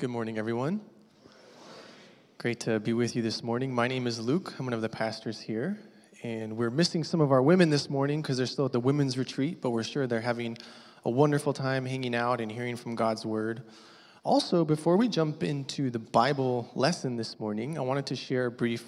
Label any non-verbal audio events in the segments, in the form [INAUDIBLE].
Good morning, everyone. Great to be with you this morning. My name is Luke. I'm one of the pastors here. And we're missing some of our women this morning because they're still at the women's retreat, but we're sure they're having a wonderful time hanging out and hearing from God's word. Also, before we jump into the Bible lesson this morning, I wanted to share a brief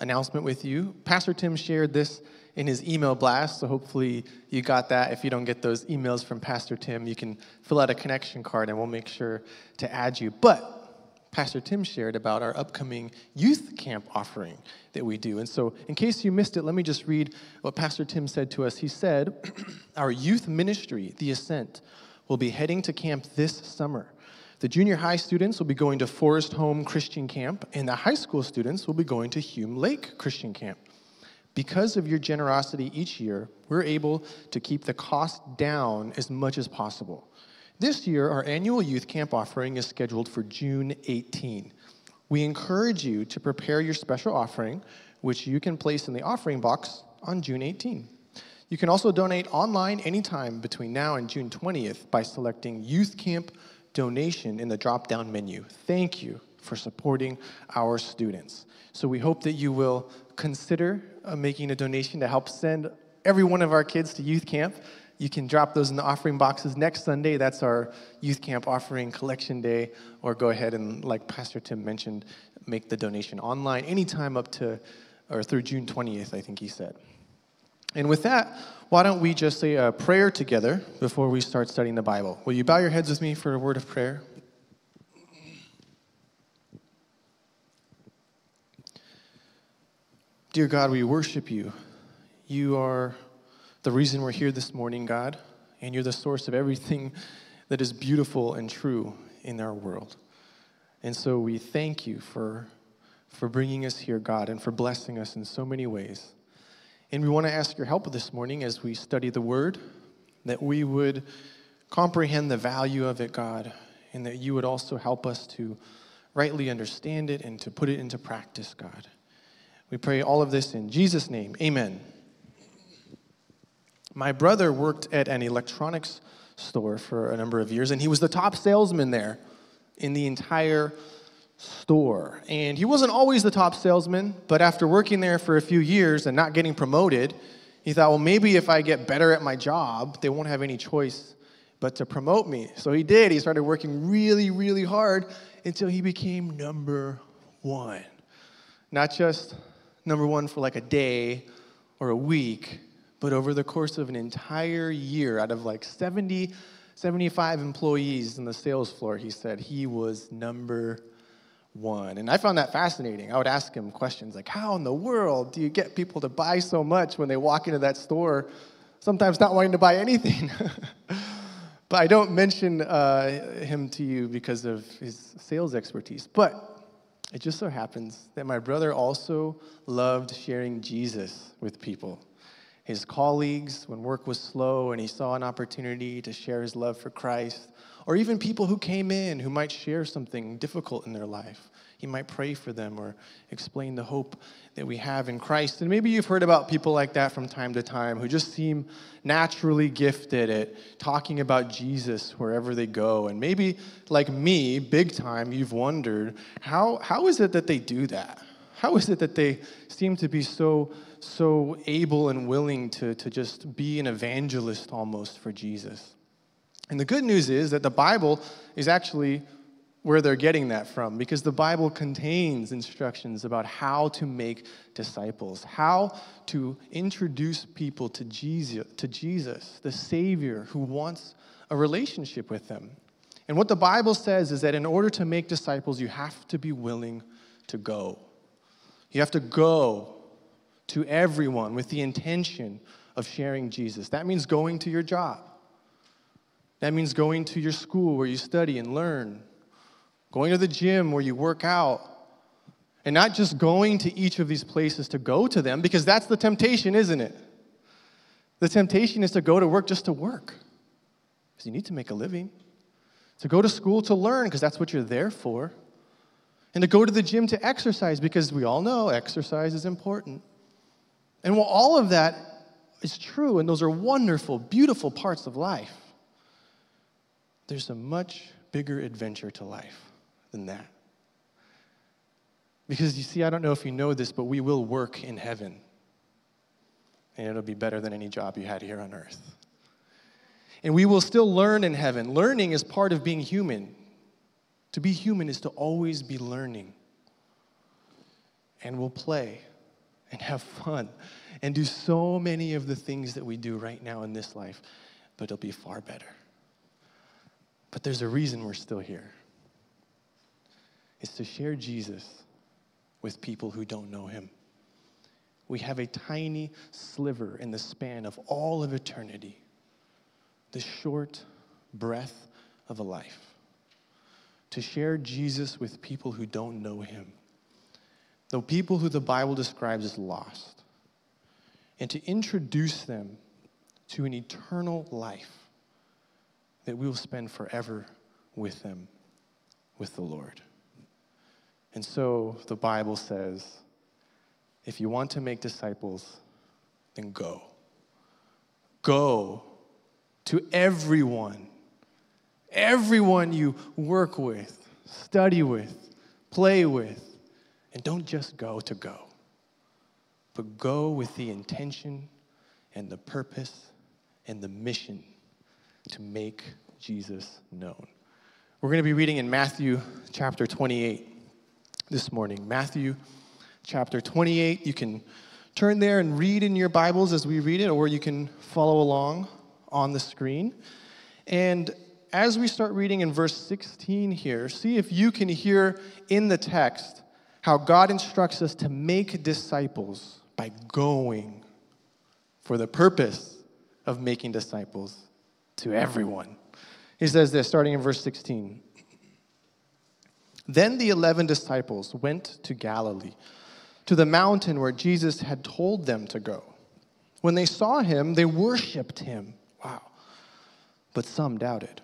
announcement with you. Pastor Tim shared this in his email blast, so hopefully you got that. If you don't get those emails from Pastor Tim, you can fill out a connection card and we'll make sure to add you. But Pastor Tim shared about our upcoming youth camp offering that we do. And so, in case you missed it, let me just read what Pastor Tim said to us. He said, [CLEARS THROAT] Our youth ministry, The Ascent, will be heading to camp this summer. The junior high students will be going to Forest Home Christian Camp, and the high school students will be going to Hume Lake Christian Camp. Because of your generosity each year, we're able to keep the cost down as much as possible. This year, our annual youth camp offering is scheduled for June 18. We encourage you to prepare your special offering, which you can place in the offering box on June 18. You can also donate online anytime between now and June 20th by selecting Youth Camp Donation in the drop down menu. Thank you for supporting our students. So we hope that you will consider uh, making a donation to help send every one of our kids to youth camp. You can drop those in the offering boxes next Sunday. That's our youth camp offering collection day. Or go ahead and, like Pastor Tim mentioned, make the donation online anytime up to or through June 20th, I think he said. And with that, why don't we just say a prayer together before we start studying the Bible? Will you bow your heads with me for a word of prayer? Dear God, we worship you. You are the reason we're here this morning, God, and you're the source of everything that is beautiful and true in our world. And so we thank you for, for bringing us here, God, and for blessing us in so many ways. And we want to ask your help this morning as we study the Word, that we would comprehend the value of it, God, and that you would also help us to rightly understand it and to put it into practice, God. We pray all of this in Jesus' name. Amen. My brother worked at an electronics store for a number of years, and he was the top salesman there in the entire store. And he wasn't always the top salesman, but after working there for a few years and not getting promoted, he thought, well, maybe if I get better at my job, they won't have any choice but to promote me. So he did. He started working really, really hard until he became number one. Not just number one for like a day or a week, but over the course of an entire year, out of like 70, 75 employees in the sales floor, he said he was number one. And I found that fascinating. I would ask him questions like, How in the world do you get people to buy so much when they walk into that store, sometimes not wanting to buy anything? [LAUGHS] but I don't mention uh, him to you because of his sales expertise. But it just so happens that my brother also loved sharing Jesus with people. His colleagues, when work was slow and he saw an opportunity to share his love for Christ, or even people who came in who might share something difficult in their life. He might pray for them or explain the hope that we have in Christ. And maybe you've heard about people like that from time to time who just seem naturally gifted at talking about Jesus wherever they go. And maybe, like me, big time, you've wondered how, how is it that they do that? How is it that they seem to be so, so able and willing to, to just be an evangelist almost for Jesus? And the good news is that the Bible is actually where they're getting that from because the Bible contains instructions about how to make disciples, how to introduce people to Jesus, to Jesus, the Savior who wants a relationship with them. And what the Bible says is that in order to make disciples, you have to be willing to go. You have to go to everyone with the intention of sharing Jesus. That means going to your job. That means going to your school where you study and learn going to the gym where you work out, and not just going to each of these places to go to them, because that's the temptation, isn't it? The temptation is to go to work just to work, because you need to make a living, to go to school to learn, because that's what you're there for, and to go to the gym to exercise, because we all know exercise is important. And while all of that is true, and those are wonderful, beautiful parts of life, there's a much bigger adventure to life than that. Because you see, I don't know if you know this, but we will work in heaven. And it'll be better than any job you had here on earth. And we will still learn in heaven. Learning is part of being human. To be human is to always be learning. And we'll play and have fun and do so many of the things that we do right now in this life, but it'll be far better. But there's a reason we're still here. It's to share Jesus with people who don't know him. We have a tiny sliver in the span of all of eternity, the short breath of a life. To share Jesus with people who don't know him, the people who the Bible describes as lost, and to introduce them to an eternal life that we will spend forever with them, with the Lord. And so the Bible says if you want to make disciples, then go. Go to everyone, everyone you work with, study with, play with, and don't just go to go, but go with the intention and the purpose and the mission to make Jesus known. We're going to be reading in Matthew chapter 28 this morning. Matthew chapter 28. You can turn there and read in your Bibles as we read it, or you can follow along on the screen. And as we start reading in verse 16 here, see if you can hear in the text how God instructs us to make disciples by going for the purpose of making disciples to everyone. He says this, starting in verse 16. Then the eleven disciples went to Galilee, to the mountain where Jesus had told them to go. When they saw him, they worshiped him. Wow. But some doubted.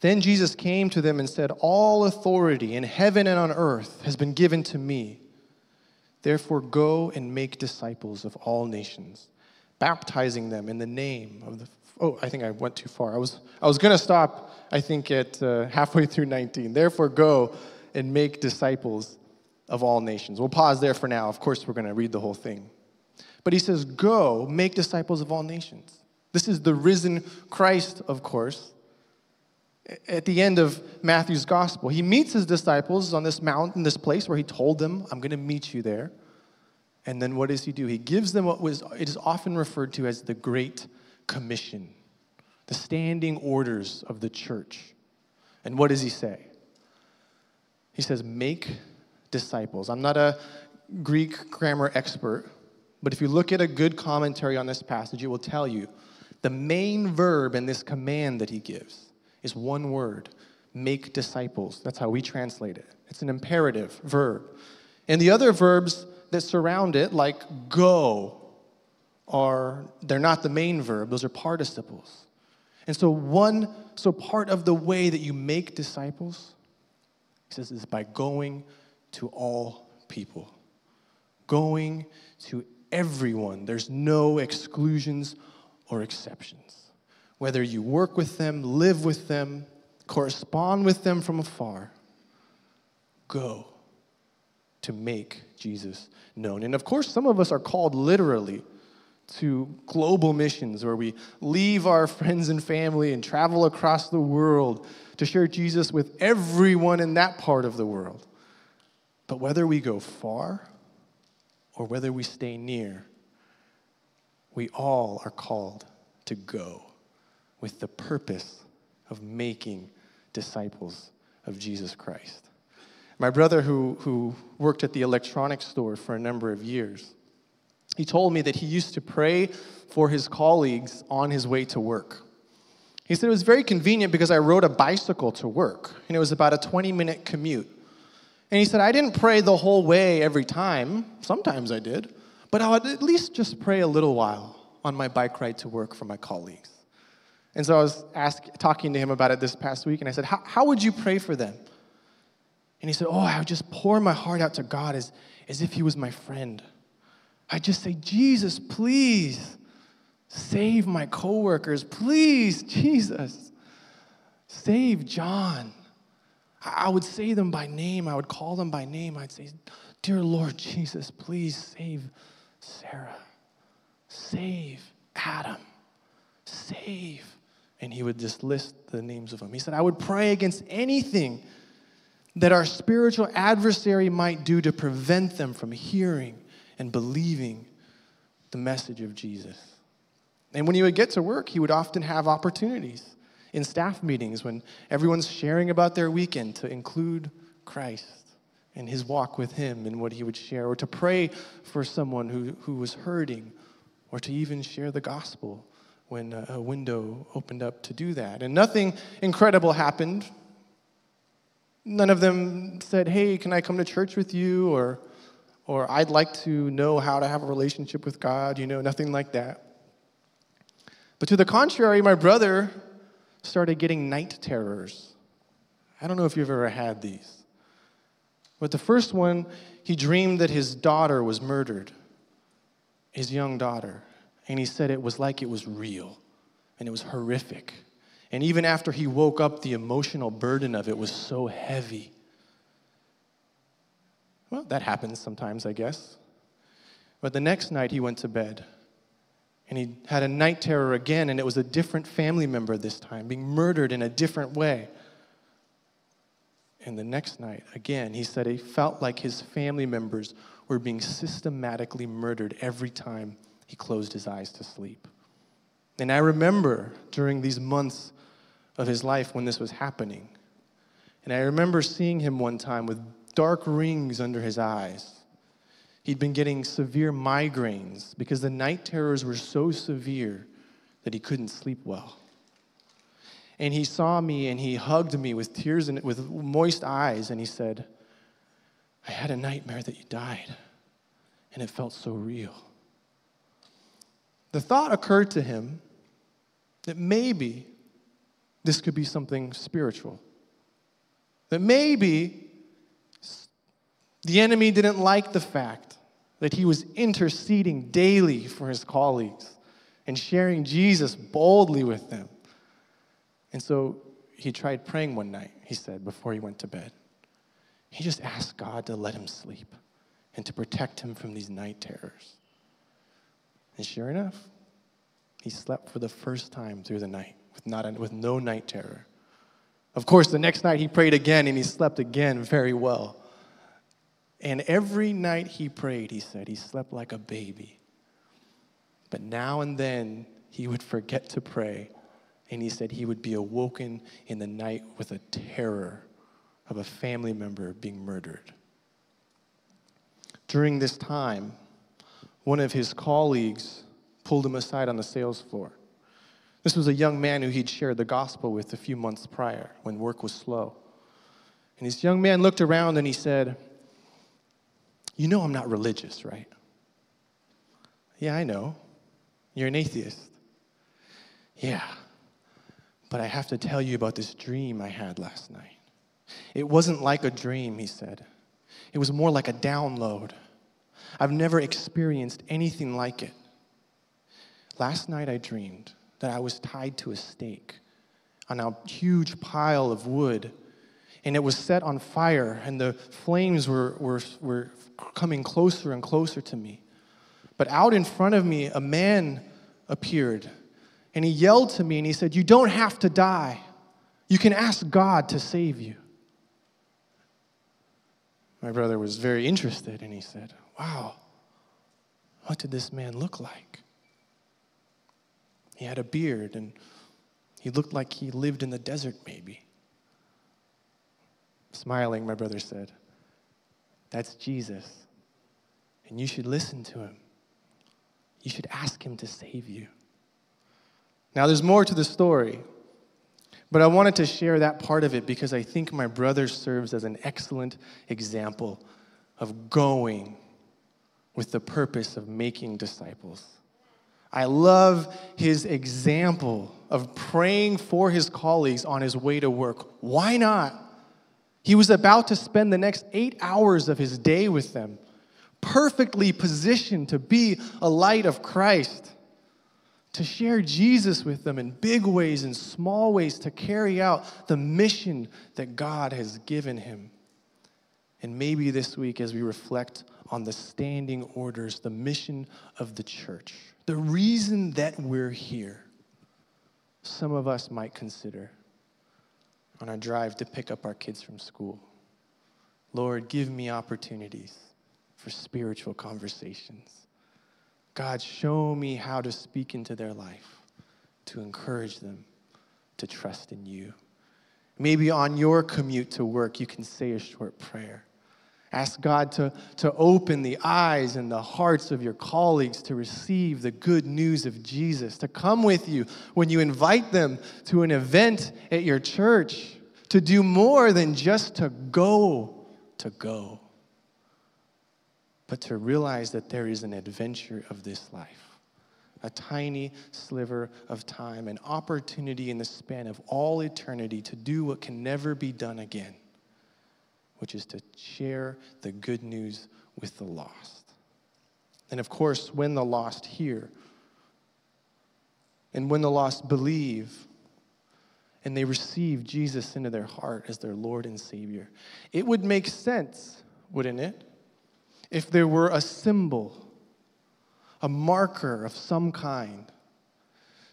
Then Jesus came to them and said, All authority in heaven and on earth has been given to me. Therefore, go and make disciples of all nations, baptizing them in the name of the. Oh, I think I went too far. I was, I was going to stop, I think, at uh, halfway through 19. Therefore, go and make disciples of all nations. We'll pause there for now. Of course, we're going to read the whole thing. But he says, Go, make disciples of all nations. This is the risen Christ, of course. At the end of Matthew's gospel, he meets his disciples on this mountain, this place where he told them, I'm going to meet you there. And then what does he do? He gives them what was it is often referred to as the Great Commission, the standing orders of the church. And what does he say? He says, Make disciples. I'm not a Greek grammar expert, but if you look at a good commentary on this passage, it will tell you the main verb in this command that he gives is one word make disciples. That's how we translate it. It's an imperative verb. And the other verbs that surround it, like go, are they're not the main verb, those are participles. And so one so part of the way that you make disciples he says is by going to all people. Going to everyone. There's no exclusions or exceptions. Whether you work with them, live with them, correspond with them from afar, go to make Jesus known. And of course, some of us are called literally to global missions where we leave our friends and family and travel across the world to share Jesus with everyone in that part of the world. But whether we go far or whether we stay near, we all are called to go with the purpose of making disciples of Jesus Christ. My brother, who, who worked at the electronics store for a number of years, he told me that he used to pray for his colleagues on his way to work. He said it was very convenient because I rode a bicycle to work, and it was about a 20 minute commute. And he said, I didn't pray the whole way every time. Sometimes I did. But I would at least just pray a little while on my bike ride to work for my colleagues. And so I was ask, talking to him about it this past week, and I said, How would you pray for them? And he said, Oh, I would just pour my heart out to God as, as if he was my friend. I just say, Jesus, please save my coworkers. Please, Jesus, save John. I would say them by name. I would call them by name. I'd say, Dear Lord Jesus, please save Sarah. Save Adam. Save. And he would just list the names of them. He said, I would pray against anything that our spiritual adversary might do to prevent them from hearing and believing the message of Jesus. And when he would get to work, he would often have opportunities in staff meetings when everyone's sharing about their weekend to include Christ and his walk with him and what he would share, or to pray for someone who, who was hurting, or to even share the gospel when a window opened up to do that. And nothing incredible happened. None of them said, Hey, can I come to church with you? Or, or I'd like to know how to have a relationship with God, you know, nothing like that. But to the contrary, my brother started getting night terrors. I don't know if you've ever had these. But the first one, he dreamed that his daughter was murdered, his young daughter. And he said it was like it was real and it was horrific. And even after he woke up, the emotional burden of it was so heavy. Well, that happens sometimes, I guess. But the next night he went to bed and he had a night terror again, and it was a different family member this time, being murdered in a different way. And the next night, again, he said he felt like his family members were being systematically murdered every time he closed his eyes to sleep. And I remember during these months of his life when this was happening. And I remember seeing him one time with dark rings under his eyes. He'd been getting severe migraines because the night terrors were so severe that he couldn't sleep well. And he saw me and he hugged me with tears and with moist eyes and he said, I had a nightmare that you died, and it felt so real. The thought occurred to him that maybe this could be something spiritual. That maybe the enemy didn't like the fact that he was interceding daily for his colleagues and sharing Jesus boldly with them. And so he tried praying one night, he said, before he went to bed. He just asked God to let him sleep and to protect him from these night terrors. And sure enough, he slept for the first time through the night with, not with no night terror. Of course, the next night he prayed again and he slept again very well. And every night he prayed, he said, he slept like a baby. But now and then he would forget to pray, and he said he would be awoken in the night with a terror of a family member being murdered. During this time, one of his colleagues pulled him aside on the sales floor. This was a young man who he'd shared the gospel with a few months prior when work was slow. And this young man looked around and he said, You know I'm not religious, right? Yeah, I know. You're an atheist. Yeah. But I have to tell you about this dream I had last night. It wasn't like a dream, he said. It was more like a download. I've never experienced anything like it. Last night I dreamed that I was tied to a stake on a huge pile of wood, and it was set on fire, and the flames were, were, were coming closer and closer to me. But out in front of me, a man appeared, and he yelled to me, and he said, You don't have to die. You can ask God to save you. My brother was very interested, and he said, Wow, what did this man look like? He had a beard and he looked like he lived in the desert, maybe. Smiling, my brother said, That's Jesus. And you should listen to him. You should ask him to save you. Now, there's more to the story, but I wanted to share that part of it because I think my brother serves as an excellent example of going with the purpose of making disciples. I love his example of praying for his colleagues on his way to work. Why not? He was about to spend the next eight hours of his day with them, perfectly positioned to be a light of Christ, to share Jesus with them in big ways and small ways, to carry out the mission that God has given him. And maybe this week, as we reflect on the standing orders, the mission of the church, the reason that we're here, some of us might consider on our drive to pick up our kids from school. Lord, give me opportunities for spiritual conversations God, show me how to speak into their life, to encourage them to trust in you. Maybe on your commute to work, you can say a short prayer. Ask God to, to open the eyes and the hearts of your colleagues to receive the good news of Jesus, to come with you when you invite them to an event at your church, to do more than just to go to go but to realize that there is an adventure of this life, a tiny sliver of time, an opportunity in the span of all eternity to do what can never be done again, which is to share the good news with the lost. And of course, when the lost hear, and when the lost believe, and they receive Jesus into their heart as their Lord and Savior, it would make sense, wouldn't it? if there were a symbol, a marker of some kind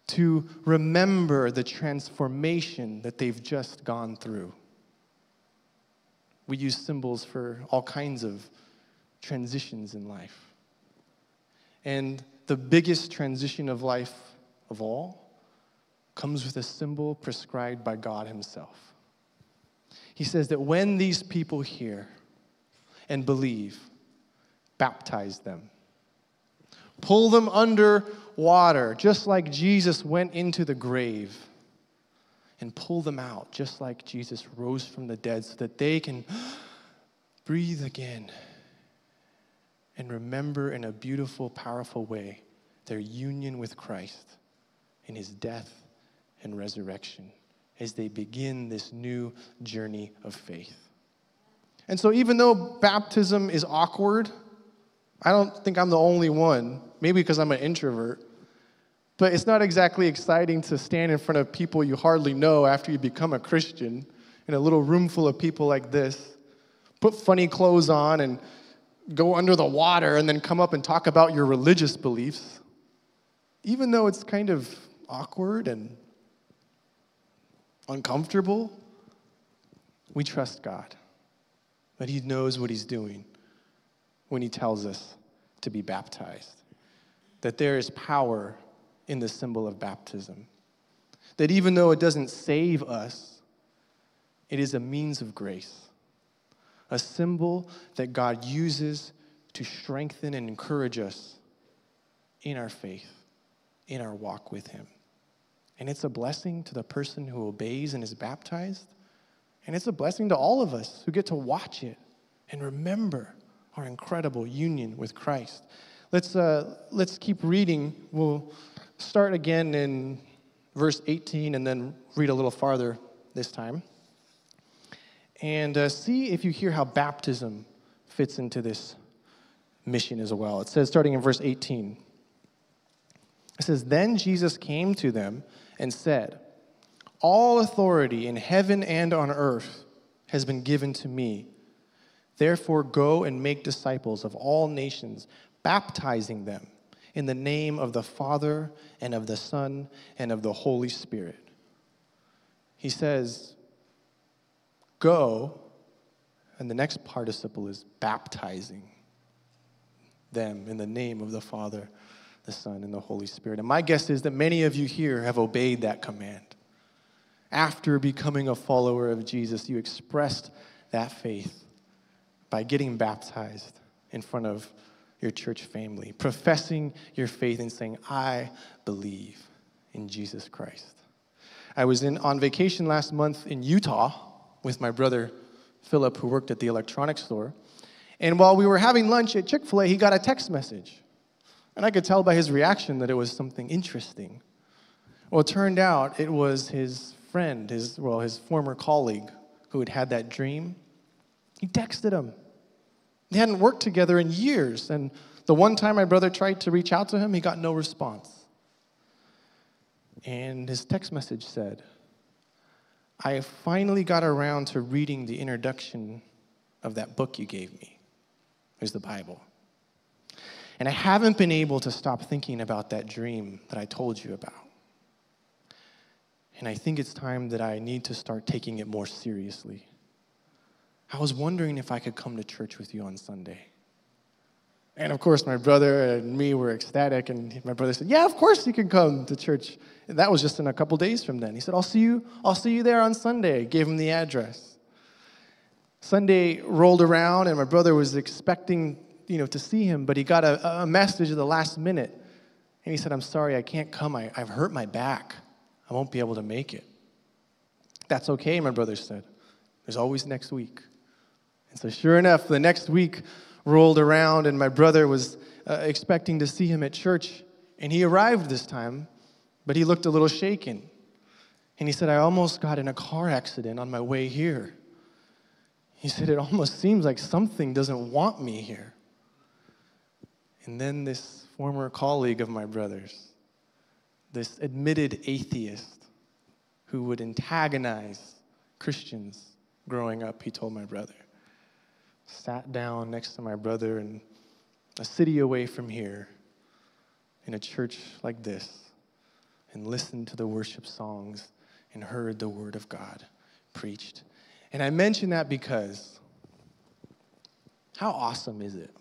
to remember the transformation that they've just gone through. We use symbols for all kinds of transitions in life. And the biggest transition of life of all comes with a symbol prescribed by God Himself. He says that when these people hear and believe, baptize them. Pull them under water, just like Jesus went into the grave, and pull them out, just like Jesus rose from the dead, so that they can [GASPS] breathe again and remember in a beautiful, powerful way their union with Christ in his death and resurrection as they begin this new journey of faith. And so, even though baptism is awkward, I don't think I'm the only one, maybe because I'm an introvert. But it's not exactly exciting to stand in front of people you hardly know after you become a Christian in a little room full of people like this, put funny clothes on and go under the water and then come up and talk about your religious beliefs. Even though it's kind of awkward and uncomfortable, we trust God that He knows what He's doing when he tells us to be baptized. That there is power in the symbol of baptism. That even though it doesn't save us, it is a means of grace, a symbol that God uses to strengthen and encourage us in our faith, in our walk with Him. And it's a blessing to the person who obeys and is baptized. And it's a blessing to all of us who get to watch it and remember our incredible union with Christ. Let's, uh, let's keep reading. We'll start again in verse 18 and then read a little farther this time. And uh, see if you hear how baptism fits into this mission as well. It says, starting in verse 18, it says, Then Jesus came to them and said, All authority in heaven and on earth has been given to me. Therefore, go and make disciples of all nations, baptizing them in the name of the Father and of the Son and of the Holy Spirit. He says, Go, and the next participle is baptizing them in the name of the Father, the Son, and the Holy Spirit. And my guess is that many of you here have obeyed that command. After becoming a follower of Jesus, you expressed that faith by getting baptized in front of your church family, professing your faith and saying, I believe in Jesus Christ. I was in, on vacation last month in Utah with my brother Philip, who worked at the electronics store. And while we were having lunch at Chick fil A, he got a text message. And I could tell by his reaction that it was something interesting. Well, it turned out it was his friend, his, well, his former colleague who had had that dream. He texted him they hadn't worked together in years. And the one time my brother tried to reach out to him, he got no response. And his text message said, I finally got around to reading the introduction of that book you gave me. There's the Bible. And I haven't been able to stop thinking about that dream that I told you about. And I think it's time that I need to start taking it more seriously. I was wondering if I could come to church with you on Sunday. And of course, my brother and me were ecstatic, and my brother said, "Yeah, of course you can come to church." And that was just in a couple days from then. He said, "I'll see you. I'll see you there on Sunday." Gave him the address. Sunday rolled around, and my brother was expecting, you know, to see him, but he got a, a message at the last minute, and he said, "I'm sorry, I can't come. I, I've hurt my back. I won't be able to make it." That's okay, my brother said. There's always next week. And so, sure enough, the next week rolled around, and my brother was uh, expecting to see him at church. And he arrived this time, but he looked a little shaken. And he said, I almost got in a car accident on my way here. He said, It almost seems like something doesn't want me here. And then this former colleague of my brother's, this admitted atheist who would antagonize Christians growing up, he told my brother, sat down next to my brother in a city away from here in a church like this and listened to the worship songs and heard the word of God preached. And I mention that because how awesome is it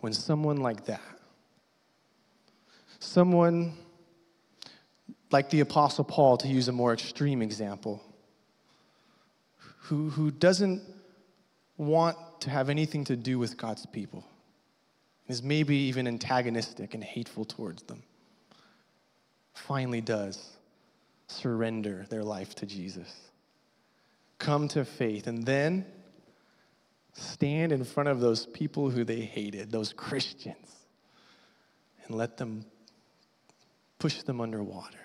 when someone like that, someone like the Apostle Paul, to use a more extreme example, who, who doesn't want to have anything to do with God's people, is maybe even antagonistic and hateful towards them, finally does surrender their life to Jesus. Come to faith, and then stand in front of those people who they hated, those Christians, and let them push them underwater,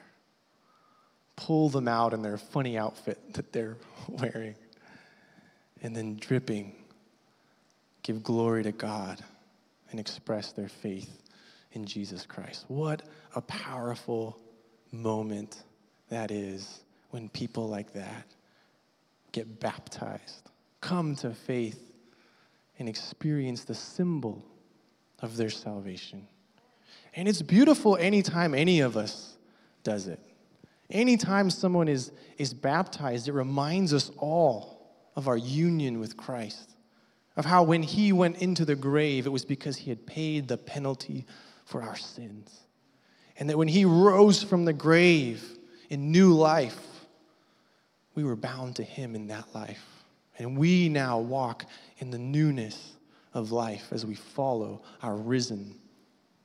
pull them out in their funny outfit that they're [LAUGHS] wearing and then dripping, give glory to God and express their faith in Jesus Christ. What a powerful moment that is when people like that get baptized, come to faith, and experience the symbol of their salvation. And it's beautiful anytime any of us does it. Anytime someone is, is baptized, it reminds us all of our union with Christ, of how when he went into the grave, it was because he had paid the penalty for our sins. And that when he rose from the grave in new life, we were bound to him in that life. And we now walk in the newness of life as we follow our risen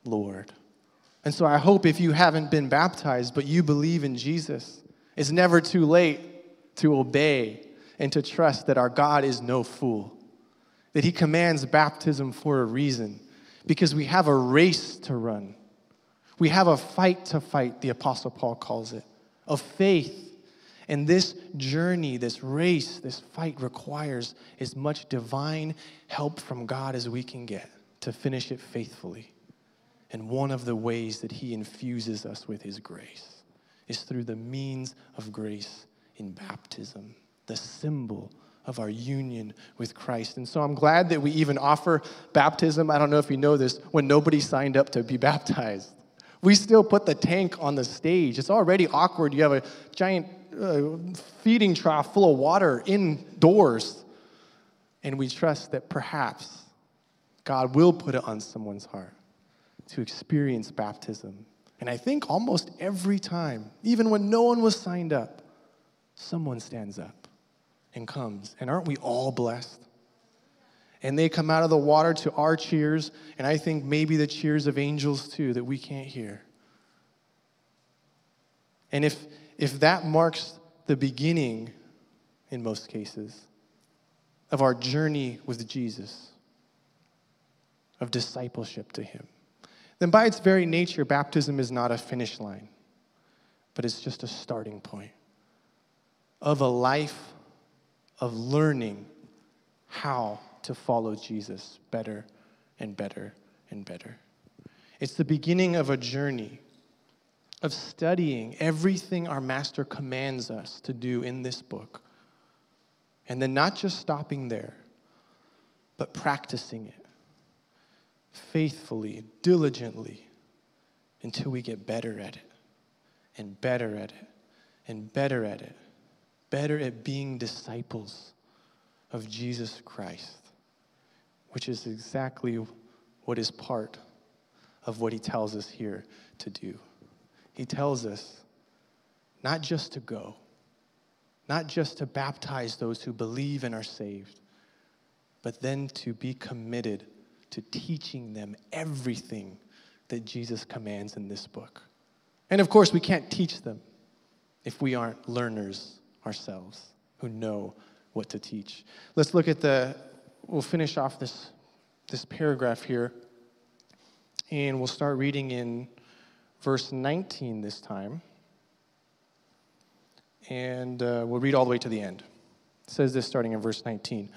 Lord. And so I hope if you haven't been baptized, but you believe in Jesus, it's never too late to obey and to trust that our God is no fool, that He commands baptism for a reason, because we have a race to run. We have a fight to fight, the Apostle Paul calls it, of faith. And this journey, this race, this fight requires as much divine help from God as we can get to finish it faithfully. And one of the ways that He infuses us with His grace is through the means of grace in baptism the symbol of our union with Christ. And so I'm glad that we even offer baptism. I don't know if you know this, when nobody signed up to be [LAUGHS] baptized. We still put the tank on the stage. It's already awkward. You have a giant uh, feeding trough full of water indoors. And we trust that perhaps God will put it on someone's heart to experience baptism. And I think almost every time, even when no one was signed up, someone stands up and comes. And aren't we all blessed? And they come out of the water to our cheers, and I think maybe the cheers of angels too that we can't hear. And if, if that marks the beginning, in most cases, of our journey with Jesus, of discipleship to Him, then by its very nature, baptism is not a finish line, but it's just a starting point of a life of learning how to follow Jesus better and better and better. It's the beginning of a journey of studying everything our Master commands us to do in this book. And then not just stopping there, but practicing it faithfully, diligently, until we get better at it, and better at it, and better at it, better at being disciples of Jesus Christ, which is exactly what is part of what he tells us here to do. He tells us not just to go, not just to baptize those who believe and are saved, but then to be committed to teaching them everything that Jesus commands in this book. And of course, we can't teach them if we aren't learners ourselves who know what to teach. Let's look at the, we'll finish off this, this paragraph here, and we'll start reading in verse 19 this time. And uh, we'll read all the way to the end. It says this starting in verse 19.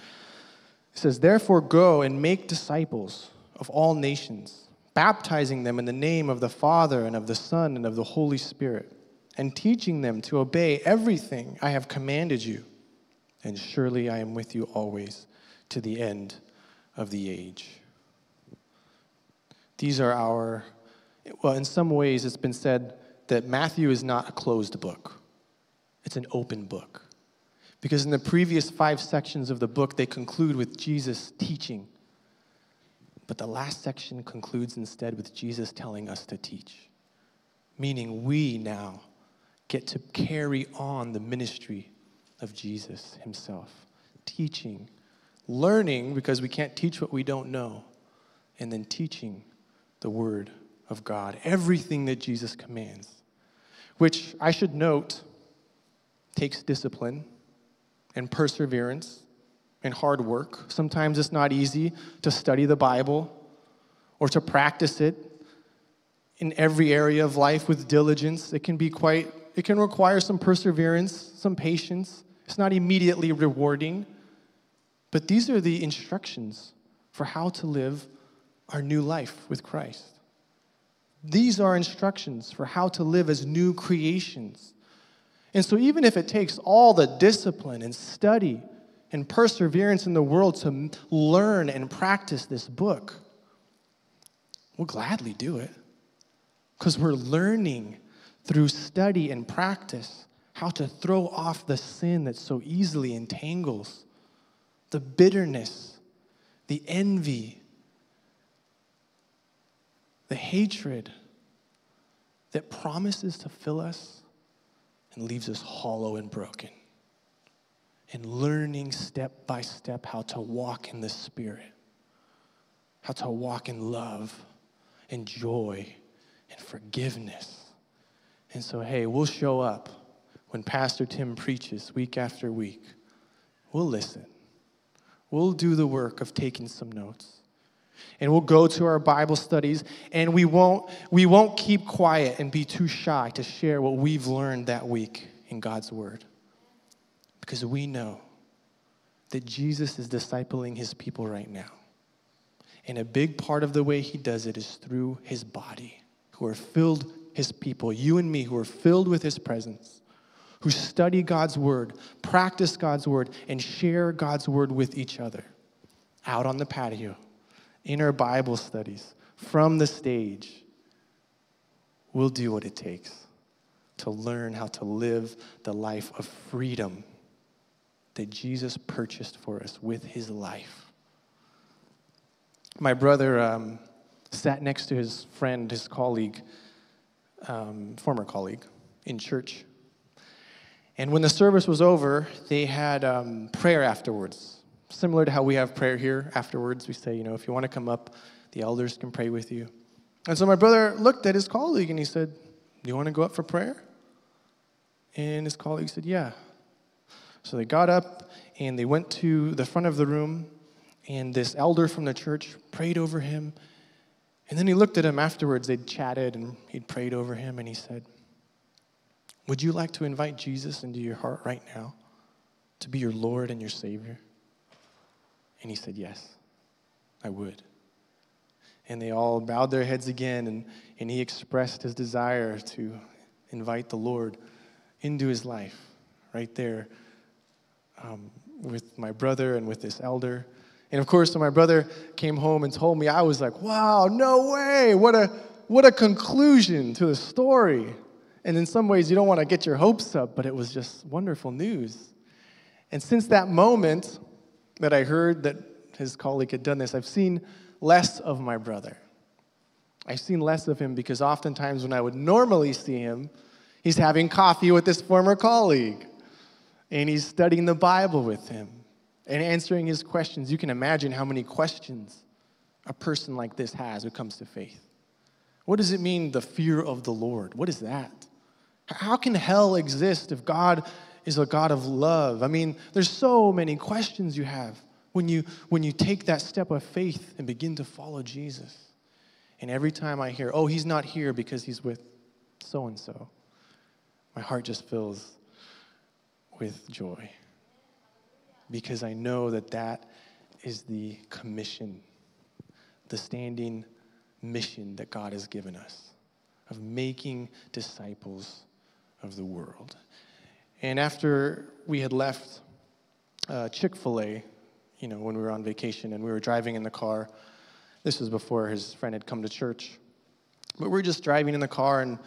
It says, Therefore, go and make disciples of all nations, baptizing them in the name of the Father and of the Son and of the Holy Spirit, and teaching them to obey everything I have commanded you. And surely I am with you always to the end of the age. These are our, well, in some ways, it's been said that Matthew is not a closed book, it's an open book. Because in the previous five sections of the book, they conclude with Jesus teaching. But the last section concludes instead with Jesus telling us to teach, meaning we now get to carry on the ministry of Jesus himself, teaching, learning because we can't teach what we don't know, and then teaching the word of God, everything that Jesus commands, which I should note takes discipline and perseverance and hard work. Sometimes it's not easy to study the Bible or to practice it in every area of life with diligence. It can be quite, it can require some perseverance, some patience. It's not immediately rewarding. But these are the instructions for how to live our new life with Christ. These are instructions for how to live as new creations and so, even if it takes all the discipline and study and perseverance in the world to learn and practice this book, we'll gladly do it because we're learning through study and practice how to throw off the sin that so easily entangles, the bitterness, the envy, the hatred that promises to fill us and leaves us hollow and broken. And learning step by step how to walk in the Spirit, how to walk in love and joy and forgiveness. And so, hey, we'll show up when Pastor Tim preaches week after week. We'll listen. We'll do the work of taking some notes and we'll go to our Bible studies and we won't, we won't keep quiet and be too shy to share what we've learned that week in God's Word. Because we know that Jesus is discipling his people right now. And a big part of the way he does it is through his body, who are filled, his people, you and me, who are filled with his presence, who study God's word, practice God's word, and share God's word with each other out on the patio in our Bible studies, from the stage, we'll do what it takes to learn how to live the life of freedom that Jesus purchased for us with his life. My brother um, sat next to his friend, his colleague, um, former colleague, in church. And when the service was over, they had um, prayer afterwards similar to how we have prayer here afterwards. We say, you know, if you want to come up, the elders can pray with you. And so my brother looked at his colleague and he said, Do you want to go up for prayer? And his colleague said, Yeah. So they got up and they went to the front of the room, and this elder from the church prayed over him. And then he looked at him afterwards. They'd chatted and he'd prayed over him, and he said, Would you like to invite Jesus into your heart right now to be your Lord and your Savior? And he said, Yes, I would. And they all bowed their heads again, and, and he expressed his desire to invite the Lord into his life right there um, with my brother and with this elder. And of course, when my brother came home and told me, I was like, wow, no way. What a, what a conclusion to the story. And in some ways, you don't want to get your hopes up, but it was just wonderful news. And since that moment that I heard that his colleague had done this, I've seen less of my brother. I've seen less of him because oftentimes when I would normally see him, he's having coffee with his former colleague and he's studying the Bible with him and answering his questions. You can imagine how many questions a person like this has who comes to faith. What does it mean, the fear of the Lord? What is that? How can hell exist if God is a God of love? I mean, there's so many questions you have when you, when you take that step of faith and begin to follow Jesus. And every time I hear, oh, he's not here because he's with so and so, my heart just fills with joy because I know that that is the commission, the standing mission that God has given us of making disciples of the world. And after we had left uh, Chick fil A, you know, when we were on vacation and we were driving in the car, this was before his friend had come to church. But we were just driving in the car, and,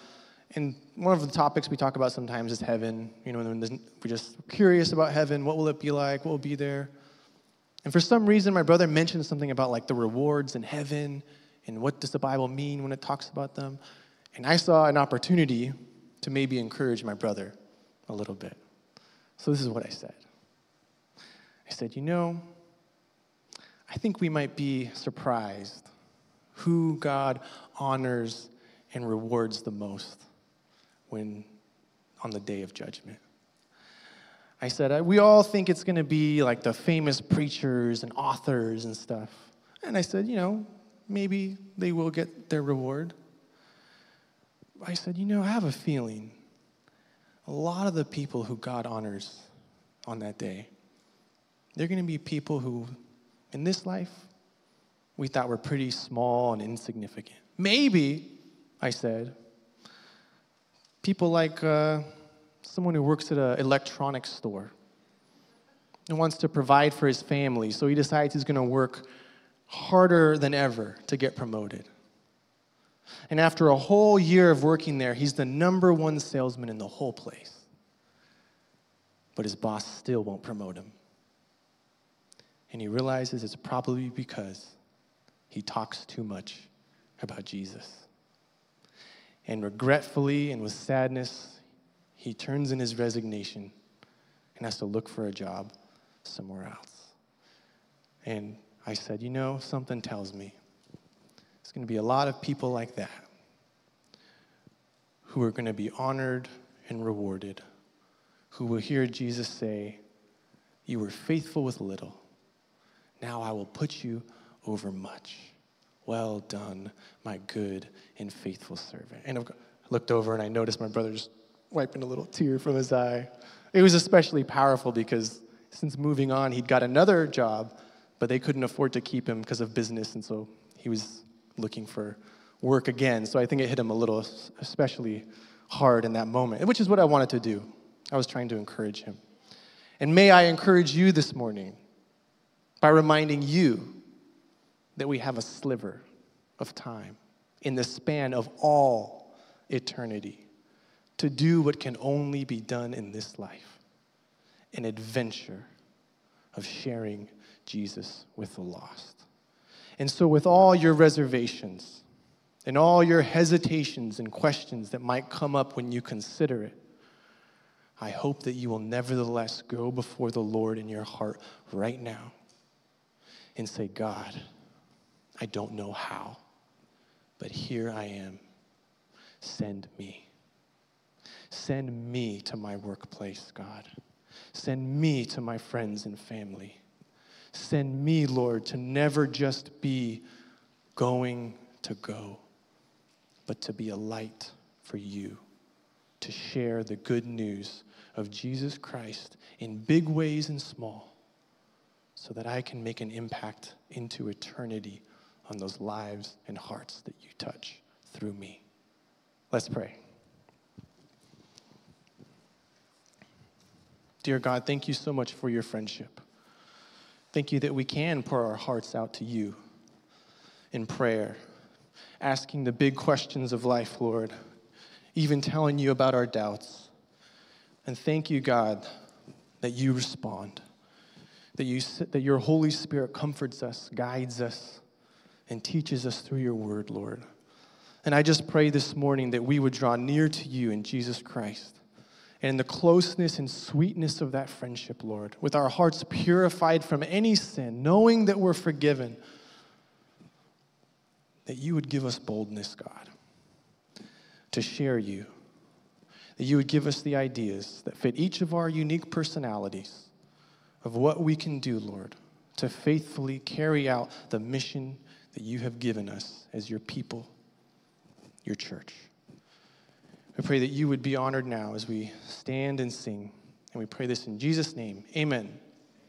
and one of the topics we talk about sometimes is heaven. You know, we're just curious about heaven. What will it be like? What will be there? And for some reason, my brother mentioned something about like the rewards in heaven and what does the Bible mean when it talks about them. And I saw an opportunity to maybe encourage my brother a little bit. So this is what I said I said, You know, I think we might be surprised who God honors and rewards the most when on the day of judgment. I said, we all think it's going to be like the famous preachers and authors and stuff. And I said, you know, maybe they will get their reward. I said, you know, I have a feeling a lot of the people who God honors on that day, they're going to be people who, in this life, we thought were pretty small and insignificant. Maybe, I said, people like uh, someone who works at an electronics store and wants to provide for his family, so he decides he's going to work harder than ever to get promoted. And after a whole year of working there, he's the number one salesman in the whole place. But his boss still won't promote him. And he realizes it's probably because he talks too much about Jesus. And regretfully and with sadness, he turns in his resignation and has to look for a job somewhere else. And I said, You know, something tells me there's going to be a lot of people like that who are going to be honored and rewarded, who will hear Jesus say, You were faithful with little. Now I will put you over much. Well done, my good and faithful servant. And I looked over and I noticed my brother just wiping a little tear from his eye. It was especially powerful because since moving on, he'd got another job, but they couldn't afford to keep him because of business, and so he was looking for work again. So I think it hit him a little, especially hard in that moment, which is what I wanted to do. I was trying to encourage him. And may I encourage you this morning by reminding you that we have a sliver of time in the span of all eternity to do what can only be done in this life an adventure of sharing Jesus with the lost. And so, with all your reservations and all your hesitations and questions that might come up when you consider it, I hope that you will nevertheless go before the Lord in your heart right now and say, God, I don't know how, but here I am. Send me. Send me to my workplace, God. Send me to my friends and family. Send me, Lord, to never just be going to go, but to be a light for you, to share the good news of Jesus Christ in big ways and small, so that I can make an impact into eternity on those lives and hearts that you touch through me. Let's pray. Dear God, thank you so much for your friendship. Thank you that we can pour our hearts out to you in prayer, asking the big questions of life, Lord, even telling you about our doubts. And thank you, God, that you respond, that, you, that your Holy Spirit comforts us, guides us, and teaches us through your word, Lord. And I just pray this morning that we would draw near to you in Jesus Christ. And in the closeness and sweetness of that friendship, Lord, with our hearts purified from any sin, knowing that we're forgiven, that you would give us boldness, God, to share you. That you would give us the ideas that fit each of our unique personalities of what we can do, Lord, to faithfully carry out the mission that you have given us as your people, your church. We pray that you would be honored now as we stand and sing. And we pray this in Jesus' name. Amen.